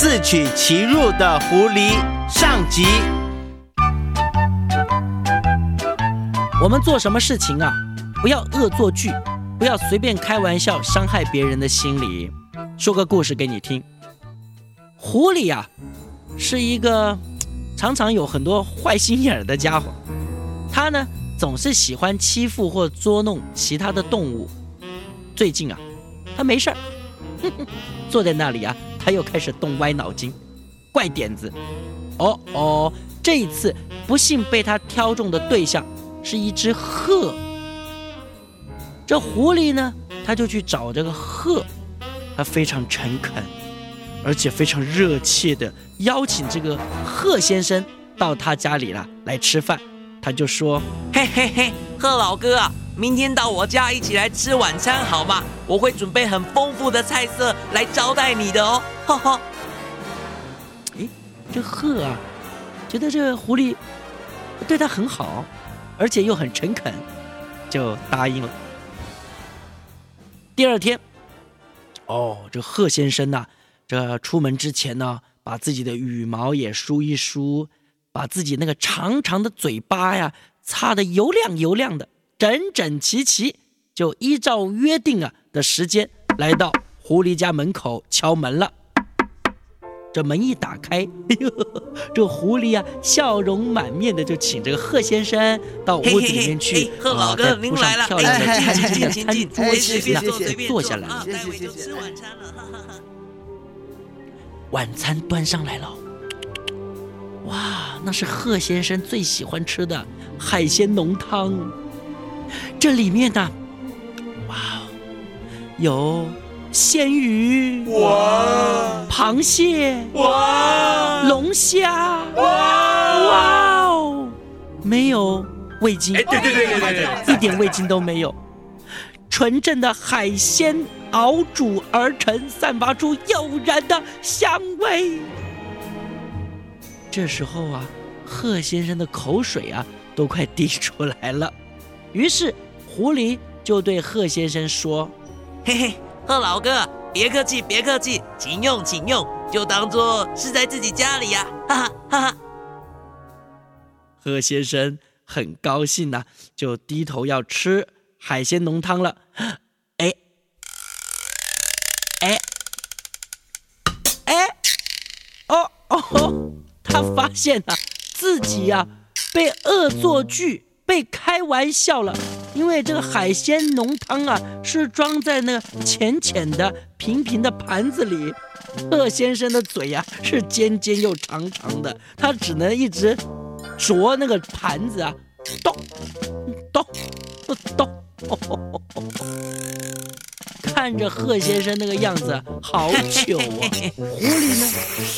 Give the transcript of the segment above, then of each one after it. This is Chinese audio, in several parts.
自取其辱的狐狸上集。我们做什么事情啊，不要恶作剧，不要随便开玩笑，伤害别人的心理。说个故事给你听。狐狸呀，是一个常常有很多坏心眼的家伙，他呢总是喜欢欺负或捉弄其他的动物。最近啊，他没事儿，坐在那里啊，他又开始动歪脑筋，怪点子。哦哦，这一次不幸被他挑中的对象是一只鹤。这狐狸呢，他就去找这个鹤，他非常诚恳，而且非常热切的邀请这个鹤先生到他家里了来吃饭。他就说：“嘿嘿嘿，贺老哥，明天到我家一起来吃晚餐好吗？我会准备很丰富的菜色来招待你的哦。”哈哈。哎，这鹤啊，觉得这狐狸对他很好，而且又很诚恳，就答应了。第二天，哦，这贺先生呐，这出门之前呢，把自己的羽毛也梳一梳，把自己那个长长的嘴巴呀，擦得油亮油亮的，整整齐齐，就依照约定啊的时间，来到狐狸家门口敲门了。这门一打开，哎呦，这狐狸啊，笑容满面的就请这个贺先生到屋子里面去，贺老哥您来了，漂亮的哎金金的餐桌席上随便坐下来。啊谢谢待会就谢谢吃晚餐了。晚餐端上来了，哇，那是贺先生最喜欢吃的海鲜浓汤。这里面呢，哇，有鲜鱼、哇螃蟹、哇龙虾，哇！哇哦，没有味精，哎，对对对对对对，一点味精都没有，纯正的海鲜熬煮而成，散发出诱人的香味。这时候啊，贺先生的口水啊都快滴出来了，于是狐狸就对贺先生说嘿嘿，贺老哥，别客气，别客气，请用，请用，就当做是在自己家里呀、哈哈哈哈。：“贺先生很高兴呐、就低头要吃海鲜浓汤了。哎，哎，哎，哦哦，他发现啊，自己呀、被恶作剧、被开玩笑了。因为这个海鲜浓汤啊，是装在那个浅浅的、平平的盘子里。贺先生的嘴呀、是尖尖又长长的，他只能一直啄那个盘子啊，咚咚咚。看着贺先生那个样子，好糗啊！狐狸呢，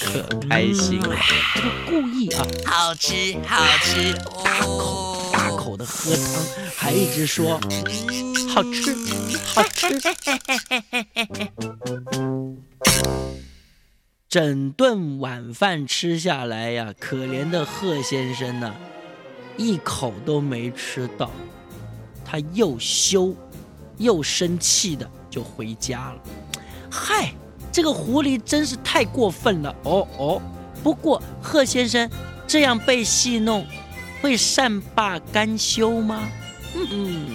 可开心了，他就故意啊，好吃，好吃，大口大口的喝汤，还一直说好吃，好吃。整顿晚饭吃下来呀，可怜的贺先生呢，一口都没吃到，他又羞又生气的就回家了。嗨，这个狐狸真是太过分了哦哦！不过贺先生这样被戏弄，会善罢甘休吗？嗯嗯，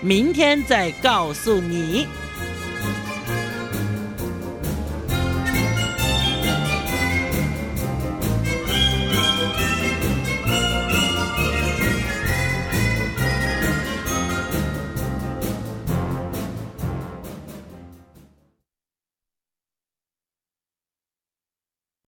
明天再告诉你。